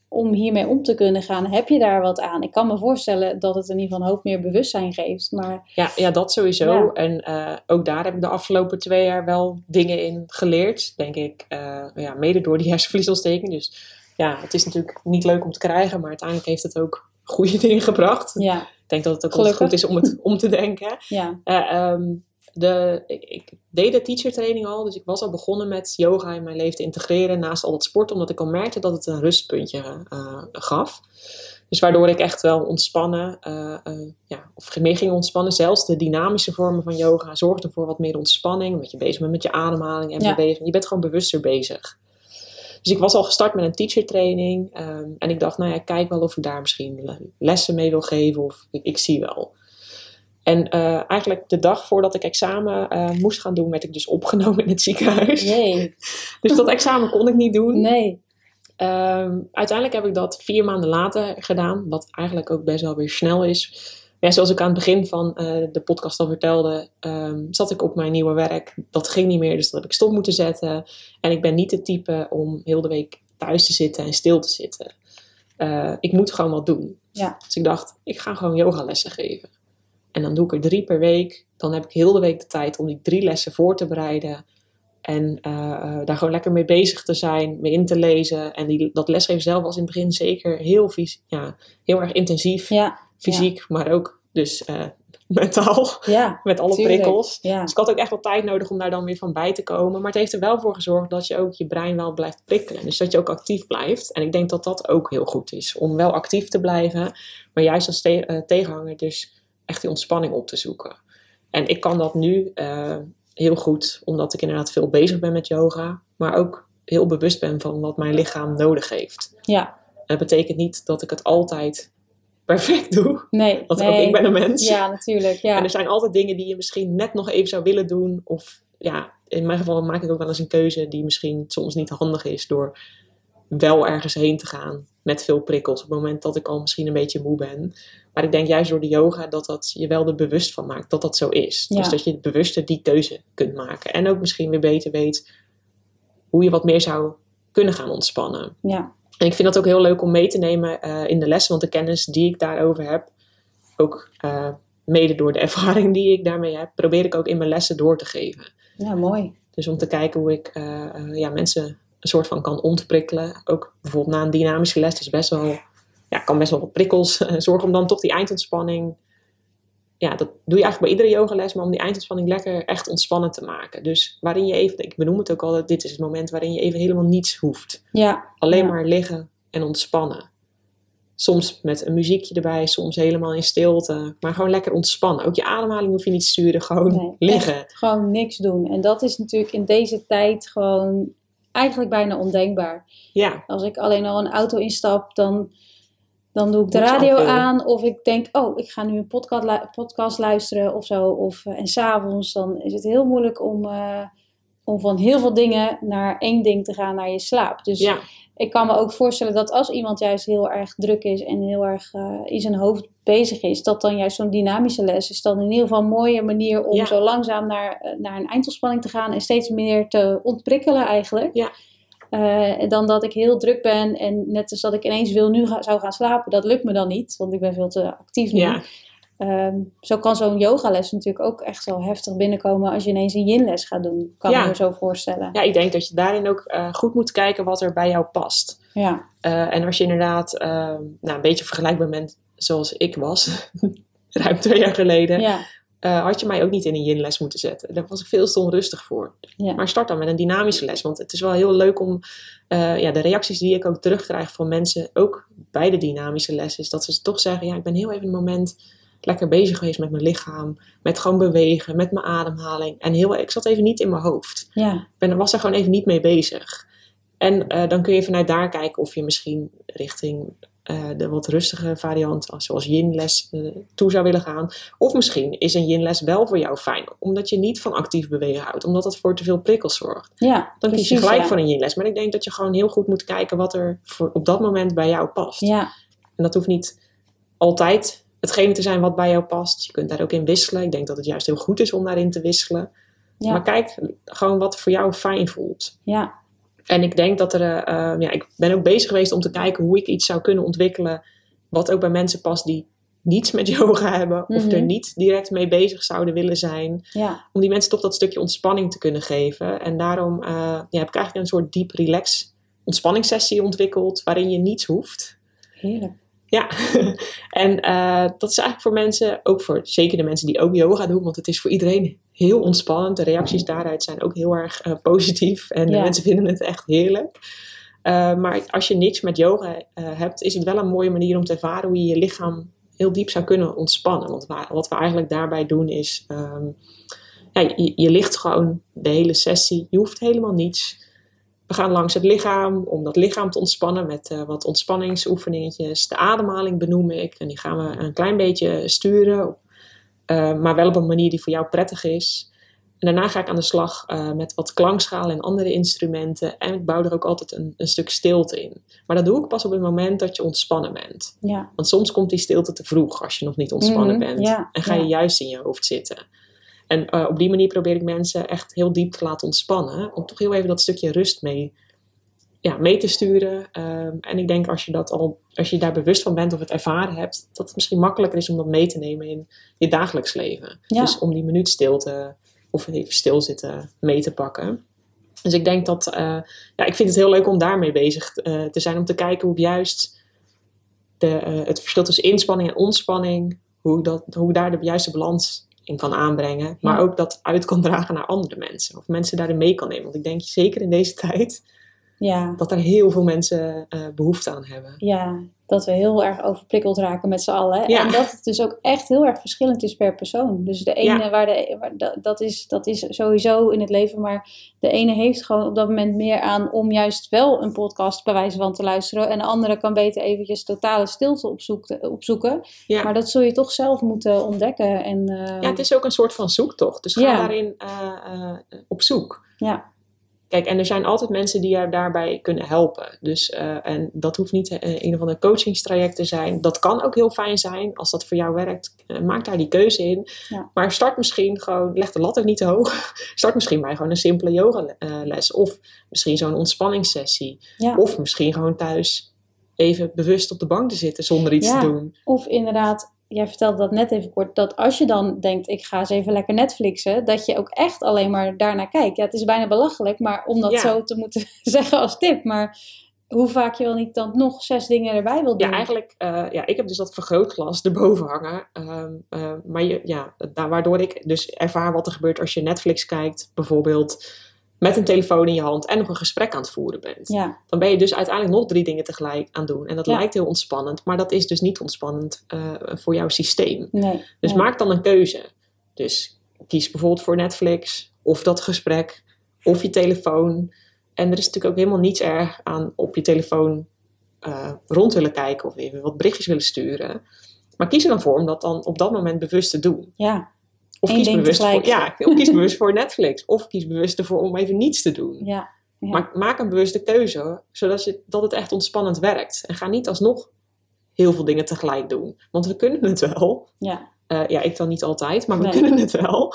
Speaker 1: om hiermee om te kunnen gaan? Heb je daar wat aan? Ik kan me voorstellen dat het in ieder geval een hoop meer bewustzijn geeft. Maar
Speaker 2: ja, ja, dat sowieso.
Speaker 1: Ja.
Speaker 2: En eh, ook daar heb ik de afgelopen twee jaar wel dingen in geleerd, denk ik. Eh, ja, mede door die hersenvliesontsteking. Dus ja, het is natuurlijk niet leuk om te krijgen, maar uiteindelijk heeft het ook goede dingen gebracht.
Speaker 1: ja,
Speaker 2: Ik denk dat het ook goed is om het om te denken.
Speaker 1: ja,
Speaker 2: Eh, ehm, de, ik, ik deed de teacher training al, dus ik was al begonnen met yoga in mijn leven te integreren naast al het sporten, omdat ik al merkte dat het een rustpuntje eh, gaf. Dus waardoor ik echt wel ontspannen, eh, eh, ja, of meer ging ontspannen. Zelfs de dynamische vormen van yoga zorgden voor wat meer ontspanning, omdat je bezig bent met je ademhaling en
Speaker 1: Ja.
Speaker 2: beweging. Je bent gewoon bewuster bezig. Dus ik was al gestart met een teacher training ehm, en ik dacht, nou ja, ik kijk wel of ik daar misschien le- lessen mee wil geven of ik, ik zie wel. En eh, eigenlijk de dag voordat ik examen eh, moest gaan doen, werd ik dus opgenomen in het ziekenhuis.
Speaker 1: jee,
Speaker 2: Dus dat examen kon ik niet doen.
Speaker 1: nee,
Speaker 2: Ehm, uiteindelijk heb ik dat vier maanden later gedaan, wat eigenlijk ook best wel weer snel is. Ja, zoals ik aan het begin van eh, de podcast al vertelde, ehm, zat ik op mijn nieuwe werk. Dat ging niet meer, dus dat heb ik stop moeten zetten. En ik ben niet de type om heel de week thuis te zitten en stil te zitten. Ik moet gewoon wat doen.
Speaker 1: Ja.
Speaker 2: Dus ik dacht, ik ga gewoon yogalessen geven. En dan doe ik er drie per week. Dan heb ik heel de week de tijd om die drie lessen voor te bereiden. En eh, eh, daar gewoon lekker mee bezig te zijn, mee in te lezen. En die, dat lesgeven zelf was in het begin zeker heel, vies, ja, heel erg intensief.
Speaker 1: ja,
Speaker 2: Fysiek, maar ook dus eh, mentaal.
Speaker 1: ja,
Speaker 2: Met alle
Speaker 1: tuurlijk.
Speaker 2: prikkels. Dus ik had ook echt wel tijd nodig om daar dan weer van bij te komen. Maar het heeft er wel voor gezorgd dat je ook je brein wel blijft prikkelen. Dus dat je ook actief blijft. En ik denk dat dat ook heel goed is. Om wel actief te blijven. Maar juist als te- tegenhanger dus echt die ontspanning op te zoeken. En ik kan dat nu eh, heel goed. Omdat ik inderdaad veel bezig ben met yoga. Maar ook heel bewust ben van wat mijn lichaam nodig heeft.
Speaker 1: ja,
Speaker 2: En dat betekent niet dat ik het altijd perfect doe.
Speaker 1: nee,
Speaker 2: Want
Speaker 1: nee.
Speaker 2: ook ik ben een mens.
Speaker 1: Ja, natuurlijk, ja.
Speaker 2: En er zijn altijd dingen die je misschien net nog even zou willen doen. Of ja, in mijn geval maak ik ook wel eens een keuze die misschien soms niet handig is. Door wel ergens heen te gaan met veel prikkels. Op het moment dat ik al misschien een beetje moe ben. Maar ik denk juist door de yoga dat dat je wel er bewust van maakt dat dat zo is.
Speaker 1: Ja.
Speaker 2: Dus dat je bewuster die keuze kunt maken. En ook misschien weer beter weet hoe je wat meer zou kunnen gaan ontspannen.
Speaker 1: ja,
Speaker 2: En ik vind dat ook heel leuk om mee te nemen eh, in de lessen, want de kennis die ik daarover heb, ook eh, mede door de ervaring die ik daarmee heb, probeer ik ook in mijn lessen door te geven.
Speaker 1: ja, mooi.
Speaker 2: Dus om te kijken hoe ik eh, ja, mensen een soort van kan ontprikkelen. Ook bijvoorbeeld na een dynamische les is best wel, ja, kan best wel wat prikkels zorgen om dan toch die eindontspanning. Ja, dat doe je eigenlijk bij iedere yogales, maar om die eindontspanning lekker echt ontspannen te maken. Dus waarin je even, ik benoem het ook al, dit is het moment waarin je even helemaal niets hoeft.
Speaker 1: Ja.
Speaker 2: Alleen
Speaker 1: Ja.
Speaker 2: maar liggen en ontspannen. Soms met een muziekje erbij, soms helemaal in stilte. Maar gewoon lekker ontspannen. Ook je ademhaling hoef je niet te sturen, gewoon
Speaker 1: Nee,
Speaker 2: liggen.
Speaker 1: gewoon niks doen. En dat is natuurlijk in deze tijd gewoon eigenlijk bijna ondenkbaar.
Speaker 2: Ja,
Speaker 1: Als ik alleen al een auto instap, dan, dan doe ik de radio aan. Of ik denk, oh, ik ga nu een podcast, lu- podcast luisteren of zo. Of, eh, en s'avonds, dan is het heel moeilijk om, eh, om van heel veel dingen naar één ding te gaan, naar je slaap. Dus
Speaker 2: ja,
Speaker 1: ik kan me ook voorstellen dat als iemand juist heel erg druk is en heel erg eh, in zijn hoofd bezig is, dat dan juist zo'n dynamische les is dan in ieder geval een mooie manier om
Speaker 2: Ja.
Speaker 1: zo langzaam naar, eh, naar een eindontspanning te gaan en steeds meer te ontprikkelen eigenlijk.
Speaker 2: Ja.
Speaker 1: Eh, dan dat ik heel druk ben en net als dat ik ineens wil nu ga- zou gaan slapen, dat lukt me dan niet, want ik ben veel te actief nu.
Speaker 2: ja,
Speaker 1: Ehm, zo kan zo'n yogales natuurlijk ook echt zo heftig binnenkomen als je ineens een yin-les gaat doen, kan
Speaker 2: Ja.
Speaker 1: ik me zo voorstellen.
Speaker 2: ja, ik denk dat je daarin ook eh, goed moet kijken wat er bij jou past.
Speaker 1: Ja,
Speaker 2: Eh, en als je inderdaad eh, nou, een beetje vergelijkbaar bent zoals ik was, ruim twee jaar geleden,
Speaker 1: ja,
Speaker 2: eh, had je mij ook niet in een yin-les moeten zetten. Daar was ik veel te onrustig voor.
Speaker 1: ja.
Speaker 2: Maar start dan met een dynamische les. Want het is wel heel leuk om ja, de reacties die ik ook terugkrijg van mensen, ook bij de dynamische les, is dat ze toch zeggen: Ja, ik ben heel even een moment lekker bezig geweest met mijn lichaam, met gewoon bewegen, met mijn ademhaling. En heel, ik zat even niet in mijn hoofd.
Speaker 1: ja.
Speaker 2: Ik ben, was er gewoon even niet mee bezig. En eh, dan kun je vanuit daar kijken of je misschien richting eh, de wat rustige variant, als- zoals yin-les, eh, toe zou willen gaan. Of misschien is een yin-les wel voor jou fijn, omdat je niet van actief bewegen houdt, omdat het voor te veel prikkels zorgt.
Speaker 1: Ja,
Speaker 2: Dan kies je gelijk
Speaker 1: ja.
Speaker 2: voor een yin-les. Maar ik denk dat je gewoon heel goed moet kijken wat er voor, op dat moment bij jou past.
Speaker 1: Ja,
Speaker 2: En dat hoeft niet altijd hetgene te zijn wat bij jou past. Je kunt daar ook in wisselen. Ik denk dat het juist heel goed is om daarin te wisselen.
Speaker 1: ja,
Speaker 2: Maar kijk gewoon wat voor jou fijn voelt.
Speaker 1: ja,
Speaker 2: En ik denk dat er, eh, eh, ja, ik ben ook bezig geweest om te kijken hoe ik iets zou kunnen ontwikkelen. Wat ook bij mensen past die niets met yoga hebben. Of
Speaker 1: Mhm.
Speaker 2: er niet direct mee bezig zouden willen zijn.
Speaker 1: ja,
Speaker 2: Om die mensen toch dat stukje ontspanning te kunnen geven. En daarom eh, ja, heb ik eigenlijk een soort deep relax ontspanningssessie ontwikkeld. Waarin je niets hoeft.
Speaker 1: heerlijk.
Speaker 2: Ja, en eh, dat is eigenlijk voor mensen, ook voor zeker de mensen die ook yoga doen, want het is voor iedereen heel ontspannend. De reacties daaruit zijn ook heel erg eh, positief en de mensen vinden het echt heerlijk. Eh, maar als je niks met yoga hebt, is het wel een mooie manier om te ervaren hoe je je lichaam heel diep zou kunnen ontspannen. Want wa- wat we eigenlijk daarbij doen is, ehm, ja, je, je ligt gewoon de hele sessie, je hoeft helemaal niets. We gaan langs het lichaam om dat lichaam te ontspannen met eh, wat ontspanningsoefeningetjes. De ademhaling benoem ik en die gaan we een klein beetje sturen, eh, maar wel op een manier die voor jou prettig is. En daarna ga ik aan de slag eh, met wat klankschalen en andere instrumenten. En ik bouw er ook altijd een, een stuk stilte in. Maar dat doe ik pas op het moment dat je ontspannen bent.
Speaker 1: Ja,
Speaker 2: Want soms komt die stilte te vroeg als je nog niet ontspannen
Speaker 1: Mhm,
Speaker 2: bent.
Speaker 1: ja,
Speaker 2: en ga je
Speaker 1: ja.
Speaker 2: juist in je hoofd zitten. En eh, op die manier probeer ik mensen echt heel diep te laten ontspannen. Om toch heel even dat stukje rust mee, ja, mee te sturen. Ehm, en ik denk als je, dat al, als je daar bewust van bent of het ervaren hebt, dat het misschien makkelijker is om dat mee te nemen in je dagelijks leven.
Speaker 1: Ja.
Speaker 2: Dus om die minuut stilte of even stilzitten mee te pakken. Dus ik denk dat, eh, ja, ik vind het heel leuk om daarmee bezig eh, te zijn. Om te kijken hoe juist de, eh, het verschil tussen inspanning en ontspanning, hoe dat, hoe daar de juiste balans in kan aanbrengen. Maar
Speaker 1: Ja.
Speaker 2: ook dat uit kan dragen naar andere mensen. Of mensen daarin mee kan nemen. Want ik denk zeker in deze tijd
Speaker 1: ja,
Speaker 2: dat er heel veel mensen eh, behoefte aan hebben.
Speaker 1: ja, dat we heel erg overprikkeld raken met z'n allen.
Speaker 2: Ja.
Speaker 1: En dat het dus ook echt heel erg verschillend is per persoon. Dus de ene,
Speaker 2: Ja.
Speaker 1: waar de, waar, dat, dat, is, dat is sowieso in het leven, maar de ene heeft gewoon op dat moment meer aan om juist wel een podcast bij wijze van te luisteren. En de andere kan beter eventjes totale stilte opzoeken. opzoeken.
Speaker 2: Ja.
Speaker 1: Maar dat zul je toch zelf moeten ontdekken. En, eh,
Speaker 2: Ja, het is ook een soort van zoektocht. Dus ga daarin eh, op zoek.
Speaker 1: ja,
Speaker 2: Kijk, en er zijn altijd mensen die jou daarbij kunnen helpen. Dus, eh, en dat hoeft niet eh, een of ander coachingstraject te zijn. Dat kan ook heel fijn zijn als dat voor jou werkt. eh, maak daar die keuze in.
Speaker 1: Ja.
Speaker 2: Maar start misschien gewoon, leg de lat ook niet te hoog. Start misschien bij gewoon een simpele yogales. Of misschien zo'n ontspanningssessie.
Speaker 1: ja.
Speaker 2: Of misschien gewoon thuis even bewust op de bank te zitten zonder iets
Speaker 1: Ja.
Speaker 2: te doen.
Speaker 1: Of inderdaad jij vertelde dat net even kort, dat als je dan denkt, ik ga eens even lekker Netflixen, dat je ook echt alleen maar daarnaar kijkt. Ja, het is bijna belachelijk, maar om dat
Speaker 2: Ja.
Speaker 1: zo te moeten zeggen als tip. Maar hoe vaak je wel niet dan nog zes dingen erbij wil doen.
Speaker 2: Ja, eigenlijk, eh, ja, ik heb dus dat vergrootglas erboven hangen. Ehm, eh, maar je, ja, daar, waardoor ik dus ervaar wat er gebeurt als je Netflix kijkt, bijvoorbeeld met een telefoon in je hand en nog een gesprek aan het voeren bent.
Speaker 1: Ja,
Speaker 2: Dan ben je dus uiteindelijk nog drie dingen tegelijk aan het doen. En dat
Speaker 1: Ja.
Speaker 2: lijkt heel ontspannend, maar dat is dus niet ontspannend eh, voor jouw systeem.
Speaker 1: nee.
Speaker 2: Dus
Speaker 1: nee.
Speaker 2: maak dan een keuze. Dus kies bijvoorbeeld voor Netflix of dat gesprek of je telefoon. En er is natuurlijk ook helemaal niets erg aan op je telefoon eh, rond willen kijken of even wat berichtjes willen sturen. Maar kies er dan voor om dat dan op dat moment bewust te doen.
Speaker 1: Ja,
Speaker 2: Of kies, bewust voor, ja, of kies bewust voor Netflix. Of kies bewust ervoor om even niets te doen.
Speaker 1: ja,
Speaker 2: maak een bewuste keuze, zodat je, dat het echt ontspannend werkt. En ga niet alsnog heel veel dingen tegelijk doen. Want we kunnen het wel.
Speaker 1: ja.
Speaker 2: Eh, ja, ik dan niet altijd, maar we
Speaker 1: Nee.
Speaker 2: kunnen het wel.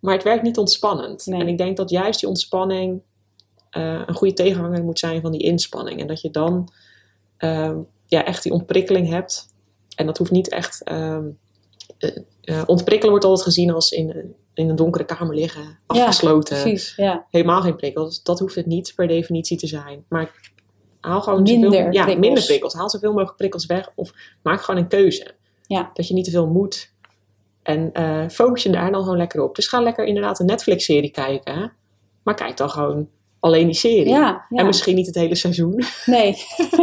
Speaker 2: Maar het werkt niet ontspannend.
Speaker 1: Nee.
Speaker 2: En ik denk dat juist die ontspanning eh, een goede tegenhanger moet zijn van die inspanning. En dat je dan ehm, ja, echt die ontprikkeling hebt. En dat hoeft niet echt. ehm, eh, eh, ontprikkelen wordt altijd gezien als in, in een donkere kamer liggen, afgesloten.
Speaker 1: Precies, ja.
Speaker 2: Helemaal geen prikkels. Dat hoeft het niet per definitie te zijn. Maar haal gewoon
Speaker 1: Minder
Speaker 2: zoveel, ja,
Speaker 1: prikkels.
Speaker 2: minder prikkels. Haal zoveel mogelijk prikkels weg. Of maak gewoon een keuze.
Speaker 1: Ja.
Speaker 2: Dat je niet te veel moet. En eh, focus je daar dan gewoon lekker op. Dus ga lekker inderdaad een Netflix-serie kijken. Maar kijk dan gewoon alleen die serie.
Speaker 1: Ja, ja.
Speaker 2: En misschien niet het hele seizoen.
Speaker 1: Nee.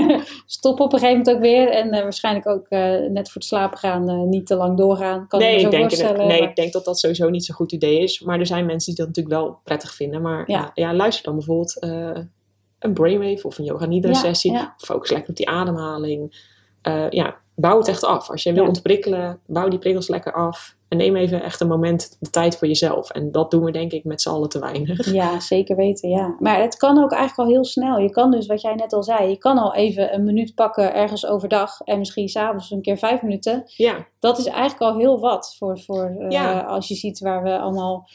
Speaker 1: Stop op een gegeven moment ook weer. En eh, waarschijnlijk ook eh, net voor het slapen gaan eh, niet te lang doorgaan. Kan
Speaker 2: nee,
Speaker 1: ik me
Speaker 2: ik
Speaker 1: zo
Speaker 2: denk,
Speaker 1: voorstellen.
Speaker 2: nee
Speaker 1: maar-
Speaker 2: ik denk dat dat sowieso niet zo'n goed idee is. Maar er zijn mensen die dat natuurlijk wel prettig vinden. Maar
Speaker 1: Ja.
Speaker 2: luister dan bijvoorbeeld een brainwave of een yoga nidra sessie. Focus lekker op die ademhaling. Ja, bouw het echt af. Als je wil ontprikkelen, bouw die prikkels lekker af. En neem even echt een moment de tijd voor jezelf. En dat doen we denk ik met z'n allen te weinig.
Speaker 1: Ja, zeker weten, ja. Maar het kan ook eigenlijk al heel snel. Je kan dus, wat jij net al zei, je kan al even een minuut pakken ergens overdag en misschien s'avonds een keer vijf minuten.
Speaker 2: Ja,
Speaker 1: Dat is eigenlijk al heel wat voor, voor eh, als je ziet waar we allemaal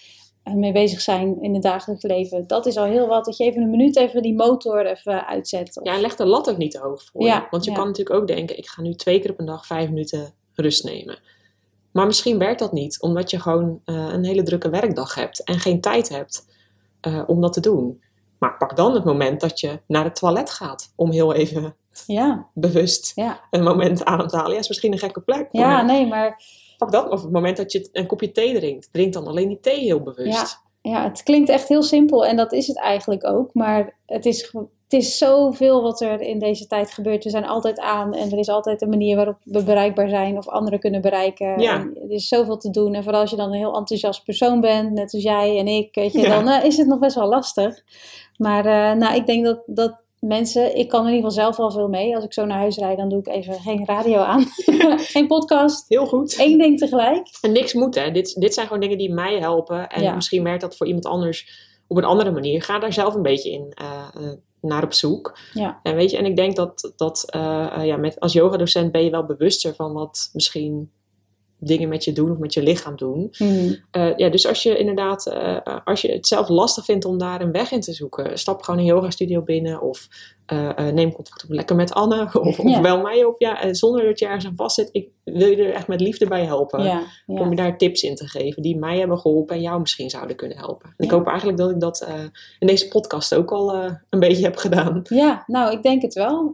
Speaker 1: mee bezig zijn in het dagelijks leven. Dat is al heel wat, dat je even een minuut even die motor even uitzet. Of-
Speaker 2: ja en leg de lat ook niet te hoog voor.
Speaker 1: Ja,
Speaker 2: Want je
Speaker 1: ja.
Speaker 2: kan natuurlijk ook denken, ik ga nu twee keer op een dag vijf minuten rust nemen. Maar misschien werkt dat niet, omdat je gewoon eh, een hele drukke werkdag hebt en geen tijd hebt eh, om dat te doen. Maar pak dan het moment dat je naar het toilet gaat, om heel even
Speaker 1: ja,
Speaker 2: bewust
Speaker 1: ja.
Speaker 2: een moment adem te halen. Ja, is misschien een gekke plek.
Speaker 1: ja,
Speaker 2: maar
Speaker 1: nee, maar
Speaker 2: Pak dat, of het moment dat je een kopje thee drinkt. Drink dan alleen die thee heel bewust.
Speaker 1: ja, het klinkt echt heel simpel en dat is het eigenlijk ook. Maar het is, is zoveel wat er in deze tijd gebeurt. We zijn altijd aan en er is altijd een manier waarop we bereikbaar zijn of anderen kunnen bereiken.
Speaker 2: Ja.
Speaker 1: En er is zoveel te doen. En vooral als je dan een heel enthousiast persoon bent, net als jij en ik, weet je,
Speaker 2: Ja.
Speaker 1: dan eh, is het nog best wel lastig. Maar eh, nou, ik denk dat, dat mensen, ik kan in ieder geval zelf al veel mee. Als ik zo naar huis rijd, dan doe ik even geen radio aan, geen podcast.
Speaker 2: Heel goed.
Speaker 1: Eén ding tegelijk.
Speaker 2: En niks moet, hè. Dit, dit zijn gewoon dingen die mij helpen. En
Speaker 1: Ja.
Speaker 2: misschien werkt dat voor iemand anders op een andere manier. Ga daar zelf een beetje in eh, naar op zoek.
Speaker 1: Ja.
Speaker 2: En weet je, en ik denk dat, dat eh, ja, met, als yogadocent ben je wel bewuster van wat misschien dingen met je doen of met je lichaam doen.
Speaker 1: Hmm.
Speaker 2: Eh, ja, dus als je inderdaad, eh, als je het zelf lastig vindt om daar een weg in te zoeken, stap gewoon een yoga studio binnen of eh, neem contact op lekker met Anne of, of bel mij op. Ja, zonder dat je ergens aan vastzit. Ik wil je er echt met liefde bij helpen.
Speaker 1: Ja,
Speaker 2: Om je daar tips in te geven die mij hebben geholpen en jou misschien zouden kunnen helpen. En ik hoop eigenlijk dat ik dat in deze podcast ook al een beetje heb gedaan.
Speaker 1: ja, nou, ik denk het wel.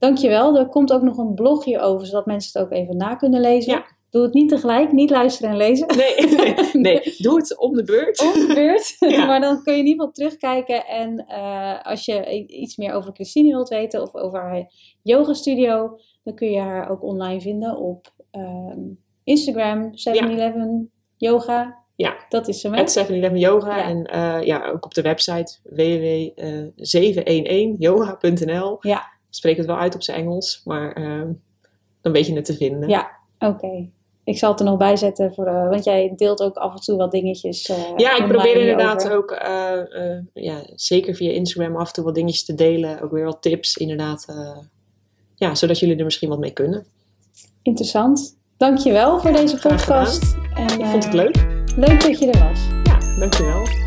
Speaker 1: Eh dankjewel. Er komt ook nog een blog hierover, zodat mensen het ook even na kunnen lezen.
Speaker 2: Ja.
Speaker 1: Doe het niet tegelijk, niet luisteren en lezen.
Speaker 2: Nee, nee, nee, doe het om de beurt.
Speaker 1: Om de beurt.
Speaker 2: Ja.
Speaker 1: maar dan kun je in ieder geval terugkijken. En eh, als je iets meer over Christine wilt weten of over haar yoga studio, dan kun je haar ook online vinden op ehm, Instagram, 7-Eleven Yoga.
Speaker 2: Ja.
Speaker 1: Dat is hè?
Speaker 2: Het 7-Eleven Yoga.
Speaker 1: Ja.
Speaker 2: En eh, ja, ook op de website www.711yoga.nl.
Speaker 1: Ja.
Speaker 2: Spreek het wel uit op zijn Engels, maar eh, dan weet je het te vinden.
Speaker 1: Ja. Oké. Ik zal het er nog bij zetten, voor, eh, want jij deelt ook af en toe wat dingetjes. eh,
Speaker 2: Ja, ik probeer inderdaad ook, eh, ja, zeker via Instagram af en toe wat dingetjes te delen. Ook weer wat tips, inderdaad. ja, zodat jullie er misschien wat mee kunnen.
Speaker 1: Interessant. Dankjewel voor deze podcast. En,
Speaker 2: Ik vond het leuk.
Speaker 1: Leuk dat je er was.
Speaker 2: Ja, dankjewel.